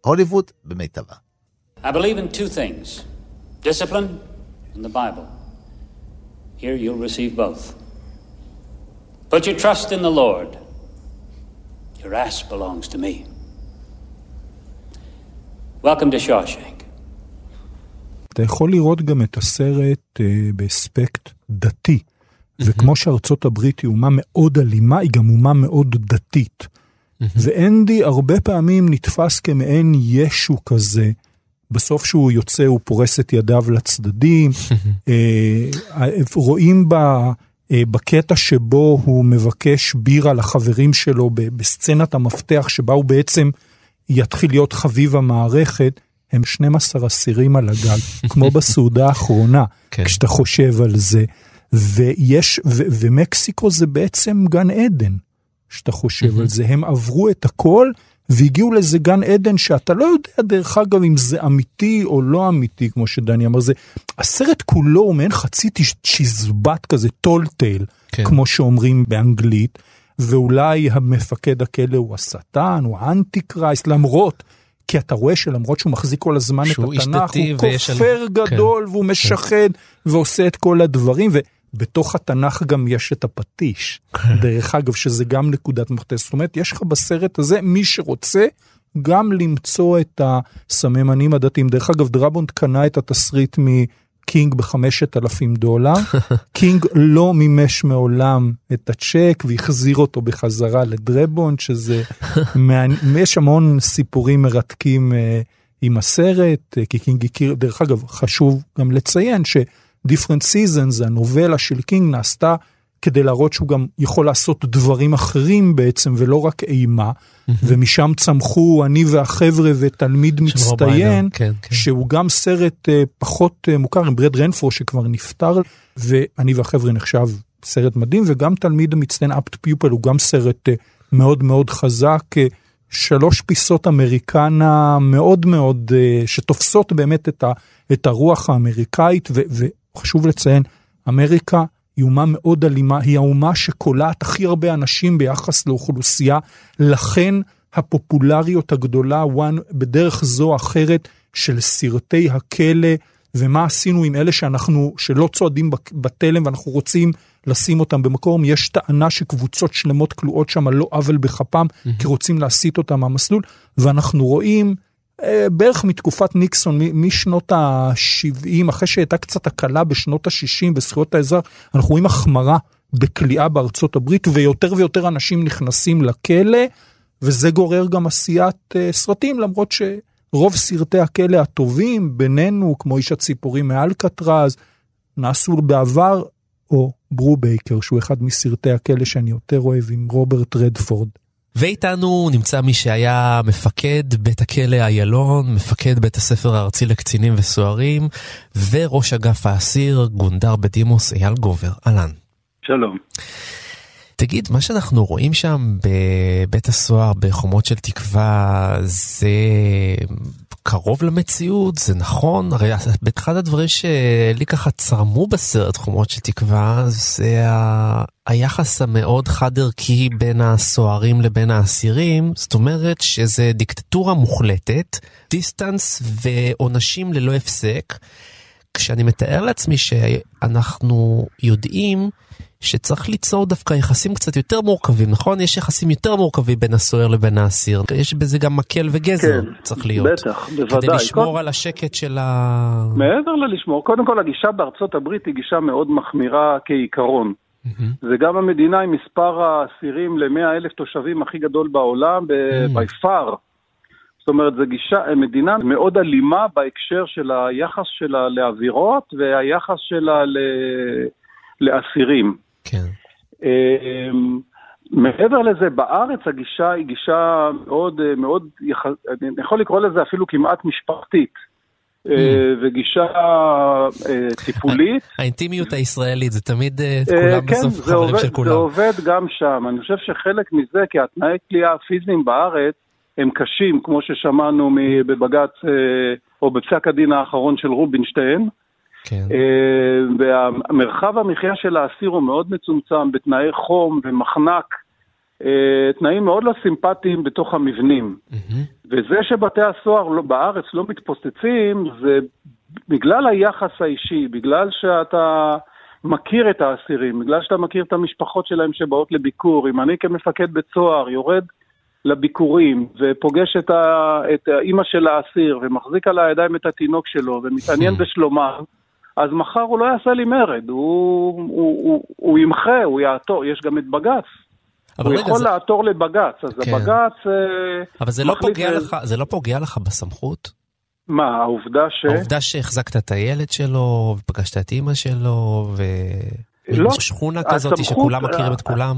הוליווד במיטבה. I believe in two things discipline and the Bible. Here you'll receive both. Put your trust in the Lord. Your ass belongs to me. Welcome to Shawshank. אתה יכול לראות גם את הסרט uh, באספקט דתי, mm-hmm. וכמו שארצות הברית היא אומה מאוד אלימה, היא גם אומה מאוד דתית. Mm-hmm. ואנדי הרבה פעמים נתפס כמעין ישו כזה, בסוף שהוא יוצא הוא פורס את ידיו לצדדים, אה, רואים בה, בקטע שבו הוא מבקש בירה לחברים שלו בסצנת המפתח שבה הוא בעצם יתחיל להיות חביב המערכת, הם 12 אסירים על הגל, כמו בסעודה האחרונה, כן. כשאתה חושב על זה. ויש, ו, ומקסיקו זה בעצם גן עדן, כשאתה חושב על זה, הם עברו את הכל. והגיעו לאיזה גן עדן שאתה לא יודע דרך אגב אם זה אמיתי או לא אמיתי כמו שדני אמר זה הסרט כולו הוא מעין חצי צ'יזבט כזה tall tale כן. כמו שאומרים באנגלית ואולי המפקד הכלא הוא השטן הוא ה anti-Christ למרות. כי אתה רואה שלמרות שהוא מחזיק כל הזמן את התנ"ך, הוא כופר גדול כן, והוא משחד כן. ועושה את כל הדברים. ו... בתוך התנ"ך גם יש את הפטיש, דרך אגב, שזה גם נקודת מחטא. זאת אומרת, יש לך בסרט הזה, מי שרוצה, גם למצוא את הסממנים הדתיים. דרך אגב, דרבונט קנה את התסריט מקינג בחמשת אלפים דולר. קינג לא מימש מעולם את הצ'ק והחזיר אותו בחזרה לדרבונט, שזה, יש המון סיפורים מרתקים uh, עם הסרט, uh, כי קינג הכיר, דרך אגב, חשוב גם לציין ש... Different Seasons, הנובלה של קינג נעשתה כדי להראות שהוא גם יכול לעשות דברים אחרים בעצם ולא רק אימה mm-hmm. ומשם צמחו אני והחבר'ה ותלמיד מצטיין כן, כן. שהוא גם סרט uh, פחות uh, מוכר עם ברד רנפרו שכבר נפטר ואני והחבר'ה נחשב סרט מדהים וגם תלמיד המצטיין אפט פיופל הוא גם סרט uh, מאוד מאוד חזק. אה, שלוש פיסות אמריקנה מאוד מאוד, אה, שתופסות באמת את, ה, את הרוח האמריקאית, ו, וחשוב לציין, אמריקה היא אומה מאוד אלימה, היא האומה שקולעת הכי הרבה אנשים ביחס לאוכלוסייה, לכן הפופולריות הגדולה, one, בדרך זו או אחרת, של סרטי הכלא, ומה עשינו עם אלה שאנחנו, שלא צועדים בתלם ואנחנו רוצים לשים אותם במקום, יש טענה שקבוצות שלמות כלואות שם על לא עוול בכפם, mm-hmm. כי רוצים להסיט אותם מהמסלול, ואנחנו רואים בערך מתקופת ניקסון, משנות ה-70, אחרי שהייתה קצת הקלה בשנות ה-60 בזכויות האזרח, אנחנו רואים החמרה בכליאה בארצות הברית, ויותר ויותר אנשים נכנסים לכלא, וזה גורר גם עשיית uh, סרטים, למרות שרוב סרטי הכלא הטובים בינינו, כמו איש הציפורים מאלקטרז, נעשו בעבר, או ברובייקר, שהוא אחד מסרטי הכלא שאני יותר אוהב, עם רוברט רדפורד. ואיתנו נמצא מי שהיה מפקד בית הכלא איילון, מפקד בית הספר הארצי לקצינים וסוהרים, וראש אגף האסיר, גונדר בדימוס אייל גובר. אהלן. שלום. תגיד, מה שאנחנו רואים שם בבית הסוהר בחומות של תקווה, זה קרוב למציאות, זה נכון? הרי אחד הדברים שלי ככה צרמו בסרט חומות של תקווה, זה ה... היחס המאוד חד ערכי בין הסוהרים לבין האסירים, זאת אומרת שזה דיקטטורה מוחלטת, דיסטנס ועונשים ללא הפסק. כשאני מתאר לעצמי שאנחנו יודעים שצריך ליצור דווקא יחסים קצת יותר מורכבים, נכון? יש יחסים יותר מורכבים בין הסוהר לבין האסיר. יש בזה גם מקל וגזר, כן, צריך להיות. בטח, בוודאי. כדי לשמור כל... על השקט של ה... מעבר ללשמור, קודם כל הגישה בארצות הברית היא גישה מאוד מחמירה כעיקרון. Mm-hmm. זה גם המדינה עם מספר האסירים ל-100 אלף תושבים הכי גדול בעולם, ב- mm-hmm. by far. זאת אומרת, זו גישה, מדינה מאוד אלימה בהקשר של היחס שלה לאווירות והיחס שלה ל... לאסירים. כן. אמ, מעבר לזה, בארץ הגישה היא גישה מאוד, אה, מאוד, אני יכול לקרוא לזה אפילו כמעט משפחתית. אה, mm. וגישה אה, טיפולית. האינטימיות הישראלית, זה תמיד כולם כן, בסוף חברים של כולם. כן, זה עובד גם שם. אני חושב שחלק מזה, כי התנאי כליאה הפיזיים בארץ הם קשים, כמו ששמענו בבג"ץ, או בפסק הדין האחרון של רובינשטיין. כן. אה, והמרחב המחיה של האסיר הוא מאוד מצומצם בתנאי חום ומחנק, אה, תנאים מאוד לא סימפטיים בתוך המבנים. Mm-hmm. וזה שבתי הסוהר לא, בארץ לא מתפוצצים, זה בגלל היחס האישי, בגלל שאתה מכיר את האסירים, בגלל שאתה מכיר את המשפחות שלהם שבאות לביקור. אם אני כמפקד בית סוהר יורד לביקורים ופוגש את, ה, את האימא של האסיר ומחזיק על הידיים את התינוק שלו ומתעניין בשלומם, אז מחר הוא לא יעשה לי מרד, הוא, הוא, הוא, הוא ימחה, הוא יעתור, יש גם את בג"ץ. הוא רגע, יכול זה... לעתור לבג"ץ, אז כן. הבג"ץ... אה, אבל זה לא, פוגע לך, זה לא פוגע לך בסמכות? מה, העובדה ש... העובדה שהחזקת את הילד שלו, ופגשת את אימא שלו, ו... לא, שכונה כזאת הסמכות, שכולם מכירים את כולם?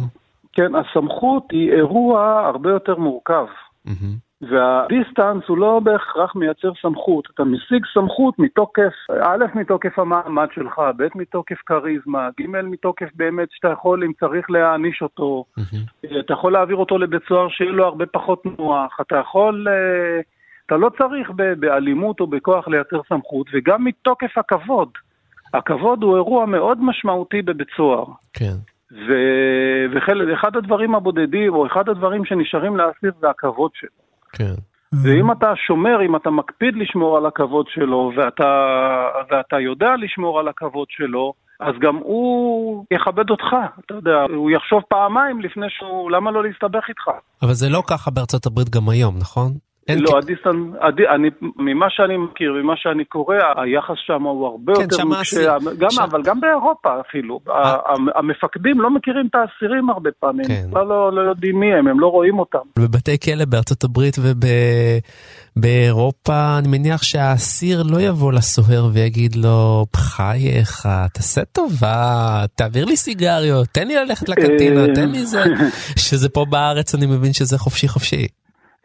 כן, הסמכות היא אירוע הרבה יותר מורכב. Mm-hmm. והדיסטנס הוא לא בהכרח מייצר סמכות, אתה משיג סמכות מתוקף, א', מתוקף המעמד שלך, ב', מתוקף כריזמה, ג', מתוקף באמת שאתה יכול, אם צריך להעניש אותו, mm-hmm. אתה יכול להעביר אותו לבית סוהר שיהיה לו הרבה פחות נוח, אתה יכול, אה, אתה לא צריך באלימות או בכוח לייצר סמכות, וגם מתוקף הכבוד. הכבוד הוא אירוע מאוד משמעותי בבית סוהר. כן. ואחד הדברים הבודדים, או אחד הדברים שנשארים לאסיר זה הכבוד שלו. כן. ואם אתה שומר, אם אתה מקפיד לשמור על הכבוד שלו, ואתה, ואתה יודע לשמור על הכבוד שלו, אז גם הוא יכבד אותך, אתה יודע, הוא יחשוב פעמיים לפני שהוא, למה לא להסתבך איתך? אבל זה לא ככה בארצות הברית גם היום, נכון? לא, הדיסטנס, הד... אני, ממה שאני מכיר, ממה שאני קורא, היחס שם הוא הרבה כן, יותר נוקשה, גם, ש... אבל גם באירופה אפילו. 아... אה. המפקדים לא מכירים את האסירים הרבה פעמים, כן. לא, לא, לא יודעים מי הם, הם לא רואים אותם. בבתי כלא בארצות הברית ובאירופה, אני מניח שהאסיר לא יבוא לסוהר ויגיד לו, בחייך, תעשה טובה, תעביר לי סיגריות, תן לי ללכת לקנטינה, תן לי זה, שזה פה בארץ אני מבין שזה חופשי חופשי.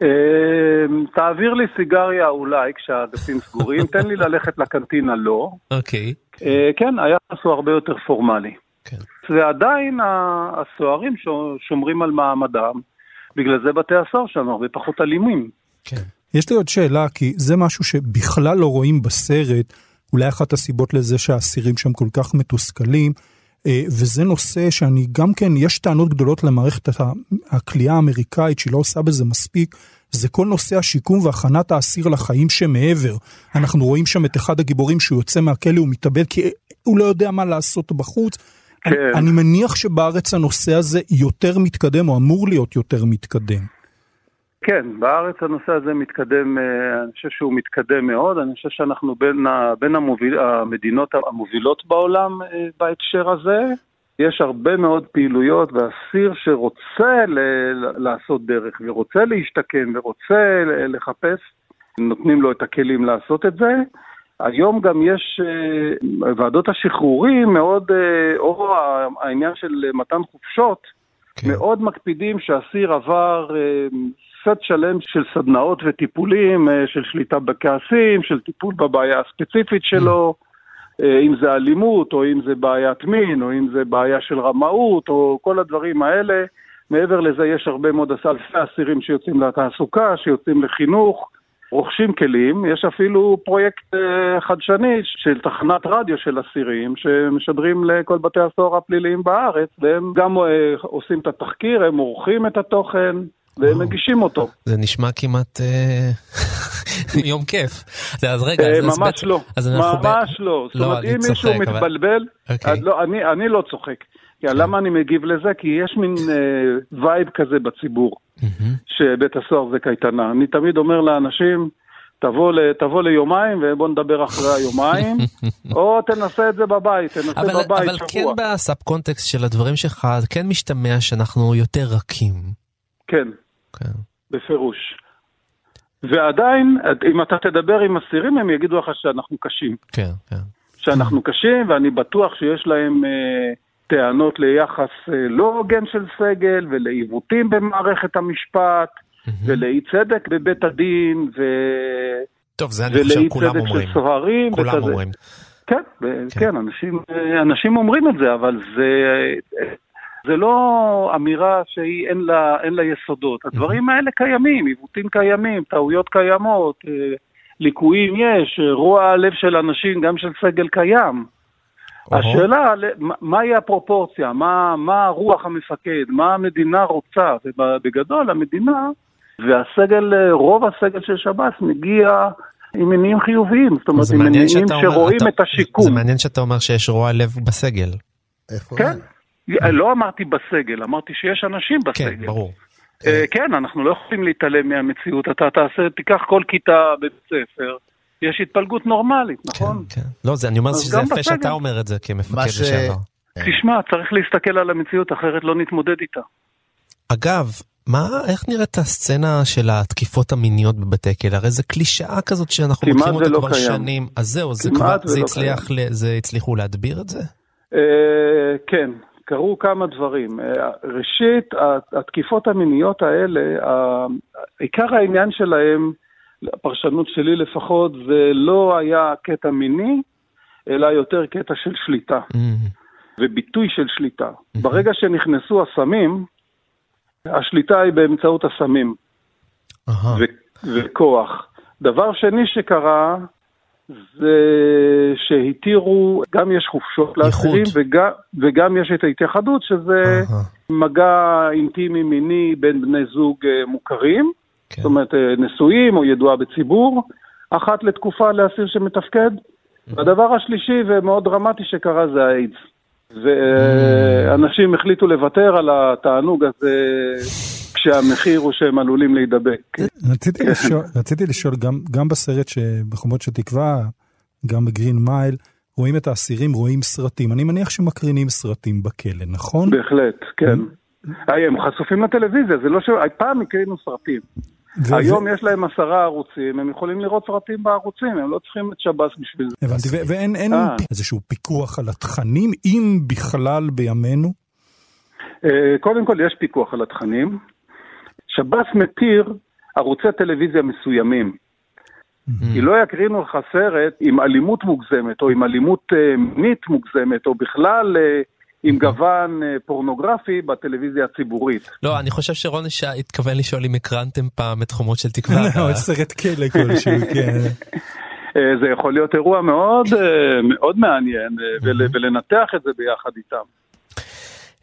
אמ, תעביר לי סיגריה אולי כשהדפים סגורים, תן לי ללכת לקנטינה לא. אוקיי. אה, כן, היחס הוא הרבה יותר פורמלי. כן. ועדיין הסוהרים שומרים על מעמדם, בגלל זה בתי הסוהר שלנו הרבה פחות אלימים. כן. יש לי עוד שאלה, כי זה משהו שבכלל לא רואים בסרט, אולי אחת הסיבות לזה שהאסירים שם כל כך מתוסכלים, וזה נושא שאני גם כן, יש טענות גדולות למערכת הכליאה האמריקאית שהיא לא עושה בזה מספיק, זה כל נושא השיקום והכנת האסיר לחיים שמעבר. אנחנו רואים שם את אחד הגיבורים שהוא יוצא מהכלא, הוא מתאבד כי הוא לא יודע מה לעשות בחוץ. כן. אני, אני מניח שבארץ הנושא הזה יותר מתקדם, או אמור להיות יותר מתקדם. כן, בארץ הנושא הזה מתקדם, אה, אני חושב שהוא מתקדם מאוד, אני חושב שאנחנו בין, ה, בין המוביל, המדינות המובילות בעולם אה, בהקשר הזה. יש הרבה מאוד פעילויות, ואסיר שרוצה ל- לעשות דרך ורוצה להשתקם ורוצה לחפש, נותנים לו את הכלים לעשות את זה. היום גם יש אה, ועדות השחרורים מאוד, או העניין של מתן חופשות, כן. מאוד מקפידים שהאסיר עבר סט שלם של סדנאות וטיפולים, אה, של שליטה בכעסים, של טיפול בבעיה הספציפית שלו, אה, אם זה אלימות, או אם זה בעיית מין, או אם זה בעיה של רמאות, או כל הדברים האלה. מעבר לזה יש הרבה מאוד אלפי אסירים שיוצאים לתעסוקה, שיוצאים לחינוך, רוכשים כלים. יש אפילו פרויקט אה, חדשני של תחנת רדיו של אסירים, שמשדרים לכל בתי הסוהר הפליליים בארץ, והם גם עושים את התחקיר, הם עורכים את התוכן, והם. מגישים אותו. זה נשמע כמעט אה, יום כיף. אז רגע, אה, ממש לא, אז אנחנו ב- ממש לא. זאת לא, אומרת, אם מישהו אבל- מתבלבל, אוקיי. לא, אני, אני לא צוחק. כי למה אני מגיב לזה? כי יש מין אה, וייב כזה בציבור. שבית הסוהר זה קייטנה. אני תמיד אומר לאנשים, תבוא, ל, תבוא ליומיים ובוא נדבר אחרי היומיים, או תנסה את זה בבית, תנסה אבל, בבית אבל כן שבוע. ב subcontext של הדברים שלך, כן משתמע שאנחנו יותר רכים. כן, כן. בפירוש. ועדיין, אם אתה תדבר עם אסירים, הם יגידו לך שאנחנו קשים. כן, כן. שאנחנו קשים, ואני בטוח שיש להם אה, טענות ליחס אה, לא הוגן של סגל, ולעיוותים במערכת המשפט, ולאי צדק בבית הדין, ו... טוב, זה אני חושב ולאי כולם צדק אומרים. של סוהרים. כולם וכזה. אומרים. כן, ו- כן, אנשים, אה, אנשים אומרים את זה, אבל זה, זה לא אמירה שאין לה, אין לה יסודות. הדברים האלה קיימים, עיוותים קיימים, טעויות קיימות, אה, ליקויים יש, אה, רוע הלב של אנשים, גם של סגל קיים. השאלה, מהי הפרופורציה, מה, מה רוח המפקד, מה המדינה רוצה, ובגדול המדינה והסגל, אה, רוב הסגל של שב"ס מגיע עם מניעים חיוביים, זאת אומרת, זה עם מניעים שרואים אתה- את השיקום. זה מעניין שאתה אומר שיש רוע לב בסגל. איפה? כן, לא אמרתי בסגל, אמרתי שיש אנשים כן, בסגל. ברור. אה, כן, אנחנו לא יכולים להתעלם מהמציאות. אתה תעשה, תיקח כל כיתה בבית ספר, יש התפלגות נורמלית, נכון? כן, כן. לא, זה, אני אומר שזה יפה בסגל. שאתה אומר את זה כמפקד ש- לשעבר. תשמע, צריך להסתכל על המציאות, אחרת לא נתמודד איתה. אגב, מה, איך נראית הסצנה של התקיפות המיניות בבתי כלא? הרי זה קלישאה כזאת שאנחנו מכירים אותה ולא כבר קיים. שנים. אז זהו, זה כבר, זה ולא הצליח, ל- זה הצליחו להדביר את זה? אה, כן, קרו כמה דברים. אה, ראשית, התקיפות המיניות האלה, עיקר העניין שלהם, הפרשנות שלי לפחות, זה לא היה קטע מיני, אלא יותר קטע של שליטה. וביטוי של שליטה. ברגע שנכנסו הסמים, השליטה היא באמצעות הסמים וכוח. דבר שני שקרה, זה שהתירו, גם יש חופשות לאסירים. וגם, וגם יש את ההתייחדות, שזה אהה. מגע אינטימי מיני בין בני זוג אה, מוכרים, כן. זאת אומרת אה, נשואים או ידועה בציבור, אחת לתקופה לאסיר שמתפקד. והדבר השלישי ומאוד דרמטי שקרה זה האיידס. ואנשים החליטו לוותר על התענוג הזה כשהמחיר הוא שהם עלולים להידבק. רציתי לשאול, רציתי לשאול גם, גם בסרט שבחומות של תקווה, גם בגרין מייל, רואים את האסירים, רואים סרטים. אני מניח שמקרינים סרטים בכלא, נכון? בהחלט, כן. היי, הם חשופים לטלוויזיה, זה לא ש... פעם הקרינו סרטים. ו- היום יש להם עשרה ערוצים, הם יכולים לראות סרטים בערוצים, הם לא צריכים את שב"ס בשביל זה. הבנתי, ו- ואין אין אה. איזשהו פיקוח על התכנים, אם בכלל בימינו? אה, קודם כל, יש פיקוח על התכנים. שב"ס מתיר ערוצי טלוויזיה מסוימים. כי לא יקרינו לך סרט עם אלימות מוגזמת, או עם אלימות אה, מינית מוגזמת, או בכלל אה, עם גוון אה, פורנוגרפי בטלוויזיה הציבורית. לא, אני חושב שרון ש- התכוון לשאול אם הקרנתם פעם את חומות של תקווה. לא, סרט כלא כלשהו, כן. זה יכול להיות אירוע מאוד מאוד מעניין, ול- ולנתח את זה ביחד איתם.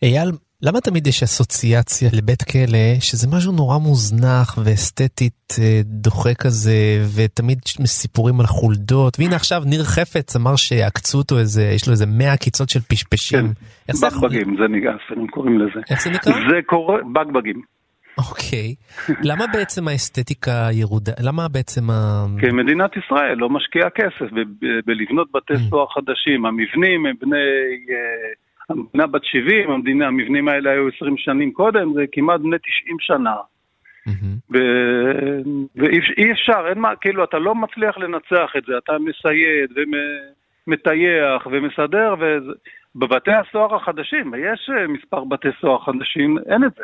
אייל, למה תמיד יש אסוציאציה לבית כלא, שזה משהו נורא מוזנח ואסתטית אה, דוחה כזה, ותמיד סיפורים על חולדות, והנה עכשיו ניר חפץ אמר שעקצו אותו איזה, יש לו איזה 100 עקיצות של פשפשים. יכול- בגבגים, זה נקרא, הם קוראים לזה. איך זה נקרא? זה קורה, בגבגים. אוקיי. למה בעצם האסתטיקה ירודה, למה בעצם ה... כי מדינת ישראל לא משקיעה כסף בלבנות בתי סוהר חדשים. המבנים הם בני... המדינה בת 70, המדינה, המבנים האלה היו 20 שנים קודם, זה כמעט בני 90 שנה. ו- ואי אי אפשר, אין מה, כאילו, אתה לא מצליח לנצח את זה, אתה מסייד ומטייח ומסדר, ובבתי הסוהר החדשים, יש אה, מספר בתי סוהר חדשים, אין את זה.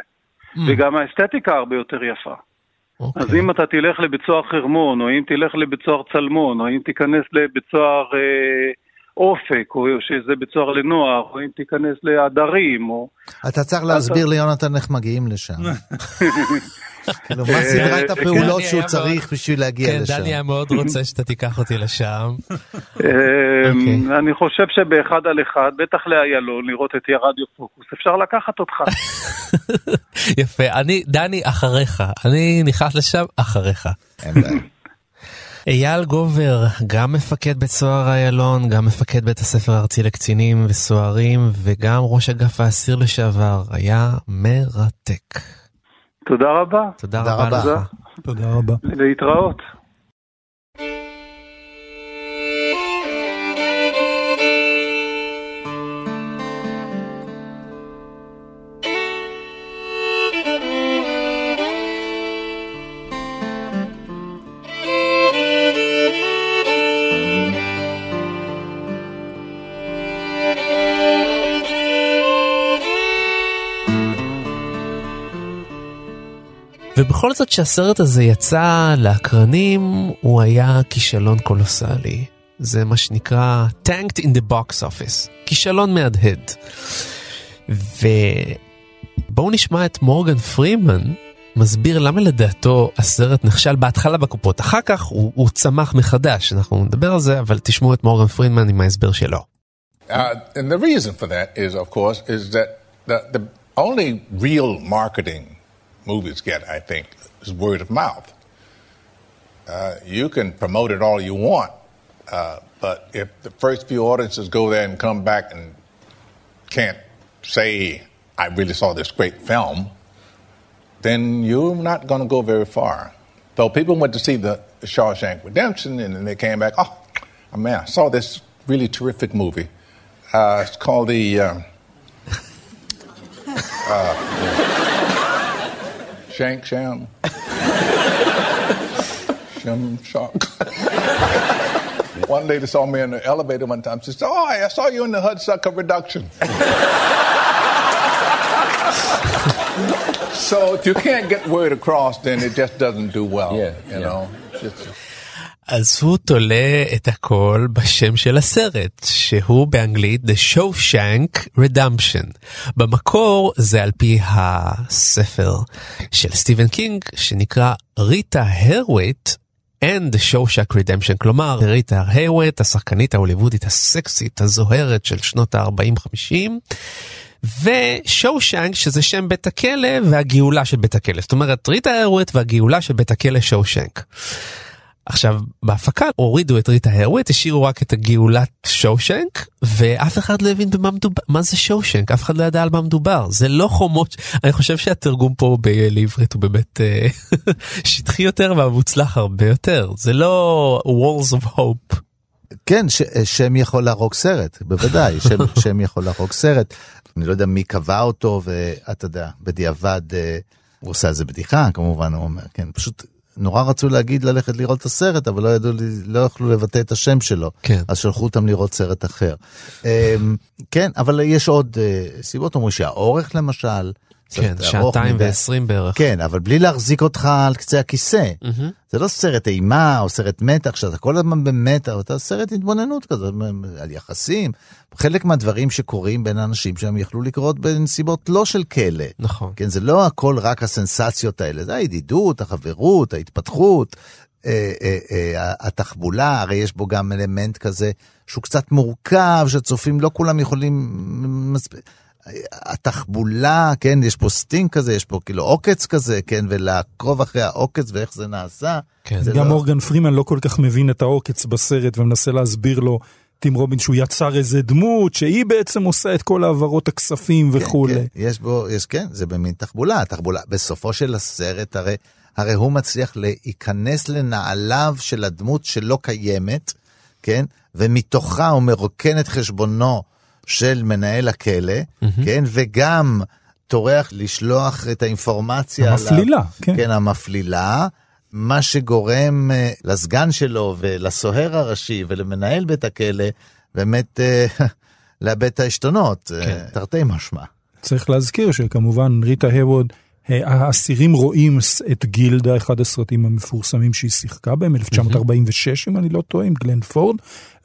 וגם האסתטיקה הרבה יותר יפה. אוקיי. אז אם אתה תלך לבית סוהר חרמון, או אם תלך לבית סוהר צלמון, או אם תיכנס לבית סוהר אה, אופק, או שזה בית סוהר לנוער, או אם תיכנס להדרים, או... אתה צריך להסביר ליונתן איך מגיעים לשם. כאילו, מה סדרת הפעולות דני שהוא צריך בשביל להגיע כן, לשם. דני היה מאוד רוצה שאתה תיקח אותי לשם. אה, אוקיי. אני חושב שבאחד על אחד, בטח לאיילון, לראות את רדיו פוקוס, אפשר לקחת אותך. יפה, אני, דני, אחריך. אני נכנס לשם אחריך. אין בעיה. אייל גובר, גם מפקד בית סוהר איילון, גם מפקד בית הספר הארצי לקצינים וסוהרים, וגם ראש אגף האסיר לשעבר, היה מרתק. תודה רבה, תודה תודה רבה רבה. לך. תודה רבה. להתראות. ובכל זאת שהסרט הזה יצא לאקרנים, הוא היה כישלון קולוסלי. זה מה שנקרא tanked in the box office, כישלון מהדהד. ובואו נשמע את מורגן פרימן מסביר למה לדעתו הסרט נכשל בהתחלה בקופות, אחר כך הוא, הוא צמח מחדש, אנחנו נדבר על זה, אבל תשמעו את מורגן פרימן עם ההסבר שלו. Uh, and the reason for that is, of course, is that the, the only real marketing movies get, I think, is word of mouth. Uh, you can promote it all you want, uh, but if the first few audiences go there and come back and can't say, I really saw this great film, then you're not going to go very far. So people went to see the Shawshank Redemption, and then they came back. Oh, man, I saw this really terrific movie. Uh, it's called the uh, uh, Shank Sham Shim Shark. one lady saw me in the elevator one time. She said, "Oh, I saw you in the Hudsucker Reduction." so if you can't get word across, then it just doesn't do well. Yeah, you yeah. know. It's- אז הוא תולה את הכל בשם של הסרט, שהוא באנגלית The Shawshank Redemption. במקור זה על פי הספר של סטיבן קינג, שנקרא ריטה הייוורת' and the Shawshank Redemption. כלומר, ריטה הייוורת', השחקנית ההוליוודית הסקסית, הזוהרת של שנות ה-40-50. ושושנק שזה שם בית הכלא והגאולה של בית הכלא. זאת אומרת ריטה הייוורת' והגאולה של בית הכלא שושנק. עכשיו בהפקה הורידו את ריטה הרוויט השאירו רק את הגאולת שואושנק ואף אחד לא הבין במה מדובר מה זה שואושנק אף אחד לא ידע על מה מדובר זה לא חומות אני חושב שהתרגום פה לעברית הוא באמת אה, שטחי יותר והמוצלח הרבה יותר זה לא walls of hope. כן, ש, שם יכול להרוג סרט, בוודאי, שם, שם יכול להרוג סרט. אני לא יודע מי קבע אותו, ואתה יודע, בדיעבד אה, הוא עושה על זה בדיחה, כמובן, הוא אומר, כן, פשוט נורא רצו להגיד ללכת לראות את הסרט, אבל לא ידעו, לא יכלו לבטא את השם שלו, כן. אז שלחו אותם לראות סרט אחר. אה, כן, אבל יש עוד אה, סיבות, אומרים שהאורך למשל, כן, שעתיים. ועשרים בערך. כן, אבל בלי להחזיק אותך על קצה הכיסא. מהמם. זה לא סרט אימה או סרט מתח, שאתה כל הזמן במתח, אתה סרט התבוננות כזה, על יחסים. חלק מהדברים שקורים בין אנשים שהם יכלו לקרות בנסיבות לא של כלא. נכון. כן, זה לא הכל רק הסנסציות האלה, זה הידידות, החברות, ההתפתחות, אה, אה, אה, התחבולה, הרי יש בו גם אלמנט כזה שהוא קצת מורכב, שצופים לא כולם יכולים... התחבולה, כן, יש פה sting כזה, יש פה כאילו עוקץ כזה, כן, ולעקוב אחרי העוקץ ואיך זה נעשה. כן. זה גם לא- מורגן פרימן לא כל כך מבין את העוקץ בסרט ומנסה להסביר לו, טים רובינס, שהוא יצר איזה דמות, שהיא בעצם עושה את כל העברות הכספים וכולי. כן, יש בו, יש, כן, זה במין תחבולה. תחבולה, בסופו של הסרט, הרי, הרי הוא מצליח להיכנס לנעליו של הדמות שלא קיימת, כן? ומתוכה הוא מרוקן את חשבונו של מנהל הכלא, כן? וגם טורח לשלוח את האינפורמציה. המפלילה, כן. כן, המפלילה. מה שגורם אה, לסגן שלו ולסוהר הראשי ולמנהל בית הכלא, באמת אה, לאבד את העשתונות, אה, כן. תרתי משמע. צריך להזכיר שכמובן ריטה הווד, האסירים רואים את גילדה, אחד הסרטים המפורסמים שהיא שיחקה בהם, 1946 אם אני לא טועה, עם גלן פורד,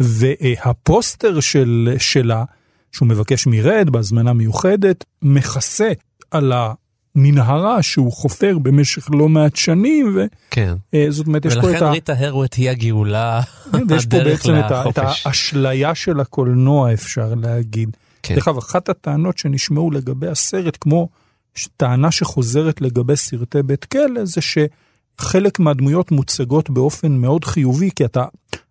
והפוסטר של, שלה, שהוא מבקש מרד בהזמנה מיוחדת, מכסה על המנהרה שהוא חופר במשך לא מעט שנים, כן. וזאת אומרת, יש פה את ולכן ה... ריטה הרווט היא הגאולה, ויש פה הדרך בעצם את, ה, את לחופש. האשליה של הקולנוע אפשר להגיד. כן. דרך אגב, אחת הטענות שנשמעו לגבי הסרט, כמו ש- טענה שחוזרת לגבי סרטי בית כלא, זה שחלק מהדמויות מוצגות באופן מאוד חיובי, כי אתה,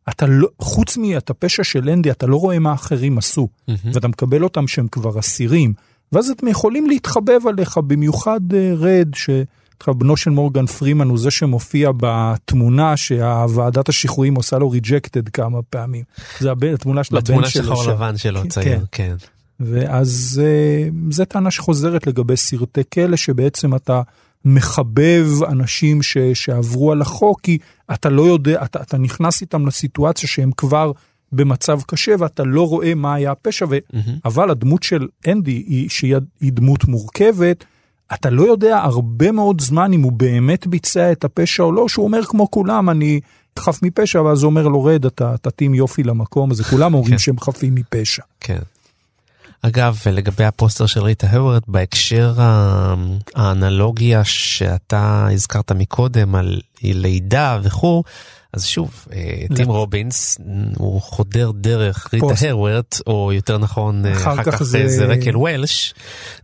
אתה לא, חוץ מאת הפשע של אנדי, אתה לא רואה מה אחרים עשו, ואתה מקבל אותם שהם כבר אסירים, ואז אתם יכולים להתחבב עליך, במיוחד אה, רד, ש... בנו של מורגן פרימן הוא זה שמופיע בתמונה שהוועדת השחרורים עושה לו ריג'קטד כמה פעמים. זה הבן, התמונה של הבן בתמונה שלו. שחור שם. לבן שלו, כן, צעיר, כן. ואז אה, זו טענה שחוזרת לגבי סרטי כלא, שבעצם אתה מחבב אנשים ש, שעברו על החוק, כי אתה לא יודע, אתה, אתה נכנס איתם לסיטואציה שהם כבר במצב קשה ואתה לא רואה מה היה הפשע, ו... אבל הדמות של אנדי, היא, שהיא היא דמות מורכבת, אתה לא יודע הרבה מאוד זמן אם הוא באמת ביצע את הפשע או לא, שהוא אומר כמו כולם, אני חף מפשע, ואז הוא אומר לו, רד, אתה תתאים יופי למקום הזה, כולם אומרים כן. שהם חפים מפשע. כן. אגב, לגבי הפוסטר של ריטה הייוורת', בהקשר האנלוגיה שאתה הזכרת מקודם על לידה וכו', אז שוב, אה, טים רובינס הוא חודר דרך ריטה. הייוורת', או יותר נכון, אה, אחר כך כך זה- זה רקל וולש,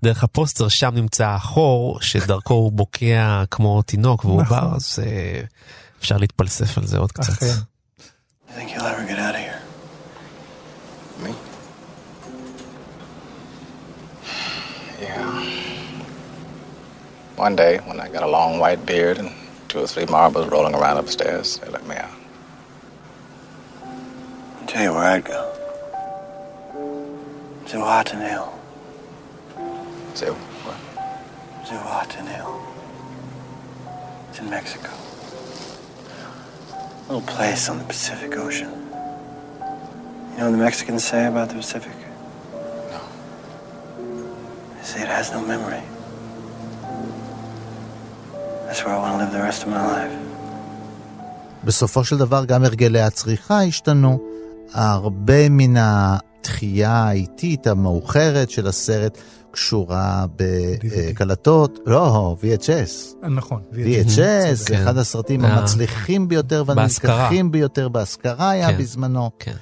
דרך הפוסטר שם נמצא החור שדרכו הוא בוקע כמו תינוק והוא נכון. בר, אז אה, אפשר להתפלסף על זה עוד קצת. אכן. You think you'll ever get out of here? Yeah. One day, when I got a long white beard and two or three marbles rolling around upstairs, they let me out. I'll tell you where I'd go. To Ziwatan Hill. So, what? To Ziwatan Hill. It's in Mexico. A little place on the Pacific Ocean. You know what the Mexicans say about the Pacific? They say it has no memory. That's where I want to live the rest of my life. בסופו של דבר גם הרגלי הצריכה השתנו. הרבה מן התחייה האיטית המאוחרת של הסרט קשורה בקלטות, לא, VHS. נכון. VHS זה כן. אחד הסרטים אה. המצליחים ביותר. והנלקחים ביותר בהשכרה היה כן. בזמנו. כן,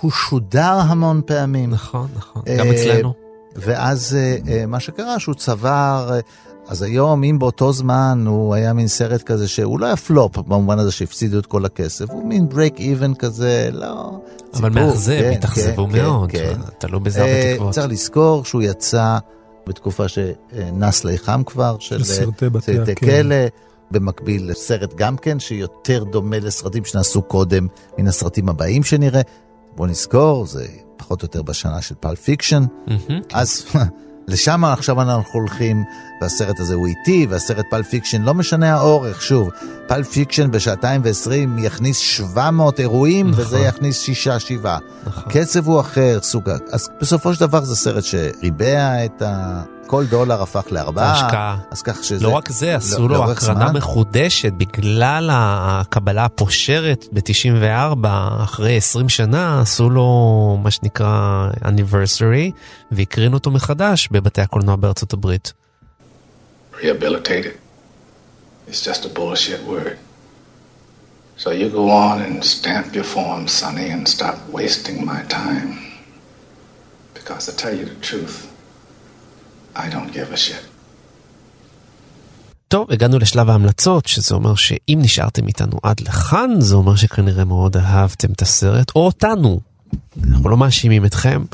הוא שודר המון פעמים. נכון, נכון, אה, גם אצלנו. ואז אה, אה, מה שקרה שהוא צבר, אה, אז היום אם באותו זמן הוא היה מין סרט כזה שהוא לא היה פלופ במובן הזה שהפסידו את כל הכסף, הוא מין break even כזה, לא... אבל מאכזב, כן, התאכזבו כן, מאוד, כן. תלו בזה הרבה תקוות. צריך לזכור שהוא יצא בתקופה שנס ליחם כבר, של של סרטי בתי הכלא. כלא, במקביל לסרט גם כן, שיותר דומה לסרטים שנעשו קודם מן הסרטים הבאים שנראה. בוא נזכור, זה פחות או יותר בשנה של Pulp Fiction. מהמם, אז לשם עכשיו אנחנו הולכים, והסרט הזה הוא איטי, והסרט Pulp Fiction, לא משנה האורך, שוב, פאלפ פיקשן בשעתיים ועשרים יכניס 700 אירועים, נכון. וזה יכניס שישה, שבעה. נכון. קצב הוא אחר, סוג... ה- אז בסופו של דבר זה סרט שריבע את כל דולר הפך לארבעה. ההשקעה. אז כך שזה... לא רק זה, עשו לא- לו הקרנה זמן. מחודשת בגלל הקבלה הפושרת ב-94, אחרי 20 שנה, עשו לו מה שנקרא anniversary, והקרינו אותו מחדש בבתי הקולנוע בארצות הברית. Rehabilitated. It's just a bullshit word. So you go on and stamp your form, Sonny, and stop wasting my time. Because to tell you the truth, I don't give a shit. טוב, הגענו לשלב ההמלצות, שזה אומר שאם נשארתם איתנו עד לכאן, זה אומר שכנראה מאוד אהבתם את הסרט, או אותנו. אנחנו לא מאשימים אתכם,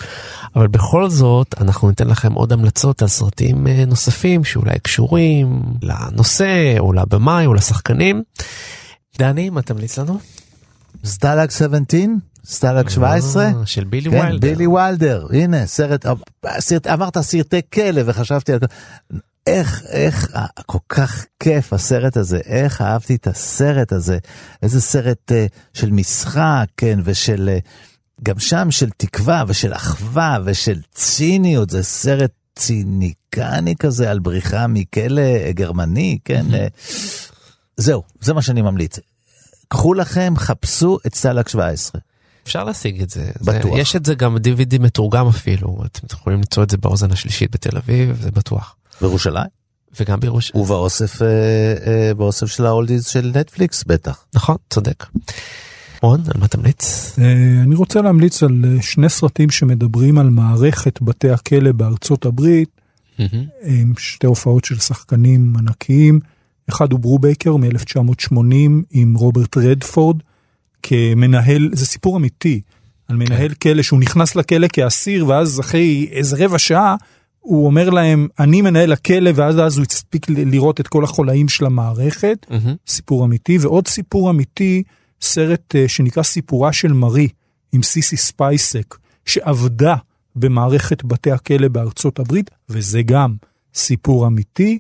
אבל בכל זאת, אנחנו ניתן לכם עוד המלצות על סרטים אה, נוספים שאולי קשורים לנושא, או לבמאי, או לשחקנים. דני, מה תמליץ לנו? סטלאג 17? סטלאג 17? אה, של בילי כן, ויילדר. בילי וילדר, הנה, סרט, סרט, אמרת סרטי כלא וחשבתי על... איך, איך, אה, כל כך כיף הסרט הזה, איך אהבתי את הסרט הזה, איזה סרט אה, של משחק, כן, ושל, אה, גם שם של תקווה ושל אחווה ושל ציניות, זה סרט ציני כזה כזה על בריחה מכלא אה, גרמני, כן, אה, זהו, זה מה שאני ממליץ. קחו לכם, חפשו את סטלאג 17. אפשר להשיג את זה. בטוח. זה, יש את זה גם DVD מתורגם אפילו, אתם יכולים למצוא את זה באוזן השלישית בתל אביב, זה בטוח. בירושלים? וגם בירושלים. ובאוסף אה, אה, באוסף של האולדיז של נטפליקס בטח. נכון, צודק. רון, על מה תמליץ? אה, אני רוצה להמליץ על אה, שני סרטים שמדברים על מערכת בתי הכלא בארצות הברית, עם שתי הופעות של שחקנים ענקיים. אחד הוא ברובייקר מ-1980 עם רוברט רדפורד כמנהל, זה סיפור אמיתי, על מנהל כלא שהוא נכנס לכלא כאסיר ואז אחרי איזה רבע שעה הוא אומר להם אני מנהל הכלא ואז אז הוא הספיק לראות את כל החולאים של המערכת, סיפור אמיתי. ועוד סיפור אמיתי, סרט אה, שנקרא סיפורה של מרי עם סיסי ספייסק שעבדה במערכת בתי הכלא בארצות הברית וזה גם סיפור אמיתי.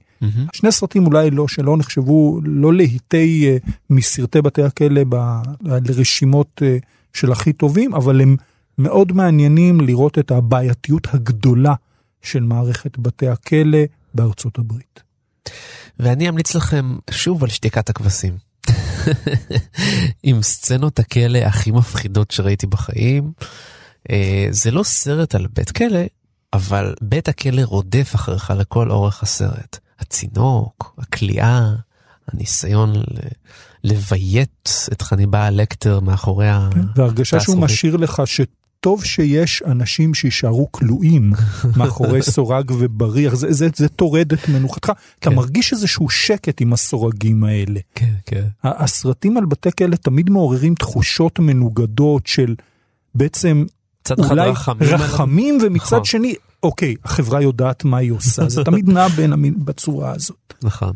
שני סרטים אולי לא, שלא נחשבו, לא להיטי אה, מסרטי בתי הכלא ב- לרשימות אה, של הכי טובים, אבל הם מאוד מעניינים לראות את הבעייתיות הגדולה של מערכת בתי הכלא בארצות הברית. ואני אמליץ לכם שוב על שתיקת הכבשים. עם סצנות הכלא הכי מפחידות שראיתי בחיים. אה, זה לא סרט על בית כלא, אבל בית הכלא רודף אחריך לכל אורך הסרט. הצינוק, הכליאה, הניסיון לביית את חניבה לקטר מאחורי ה... והרגשה שהוא. משאיר לך שטוב שיש אנשים שיישארו כלואים מאחורי סורג ובריח, זה, זה, זה טורד את מנוחתך. אתה מרגיש איזשהו שקט עם הסורגים האלה. כן, כן. הסרטים על בתי כלא תמיד מעוררים תחושות מנוגדות של בעצם אולי רחמים. רחמים ומצד נכון. שני, אוקיי, החברה יודעת מה היא עושה, זה תמיד נע בין המין בצורה הזאת. נכון.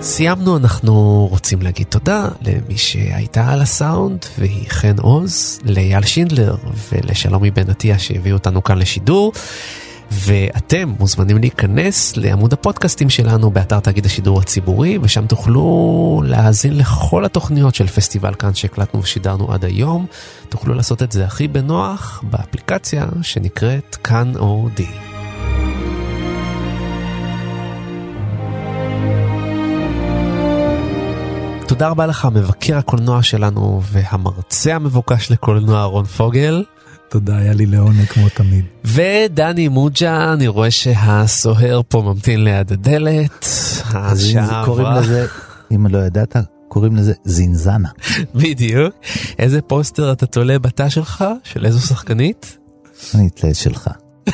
סיימנו, אנחנו רוצים להגיד תודה למי שהייתה על הסאונד, והיא חן עוז, לאייל שינדלר ולשלומי בן עטיה שהביאו אותנו כאן לשידור. ואתם מוזמנים להיכנס לעמוד הפודקאסטים שלנו באתר תאגיד השידור הציבורי, ושם תוכלו להאזין לכל התוכניות של פסטיבל כאן שהקלטנו ושידרנו עד היום. תוכלו לעשות את זה הכי בנוח באפליקציה שנקראת כאן אודי. תודה רבה לך, מבקר הקולנוע שלנו והמרצה המבוקש לקולנוע רון פוגל. תודה, היה לי לעונג כמו תמיד. ודני מוג'ה, אני רואה שהסוהר פה ממתין ליד הדלת. אז השעה קוראים עברה. לזה, אם לא ידעת, קוראים לזה זינזנה. בדיוק. איזה פוסטר אתה תולה בתא שלך? של איזו שחקנית? אני אתלה שלך.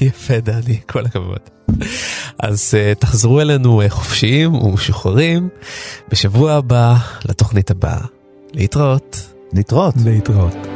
יפה דני, כל הכבוד. אז uh, תחזרו אלינו uh, חופשיים ומשוחררים בשבוע הבא לתוכנית הבאה. להתראות. להתראות. להתראות.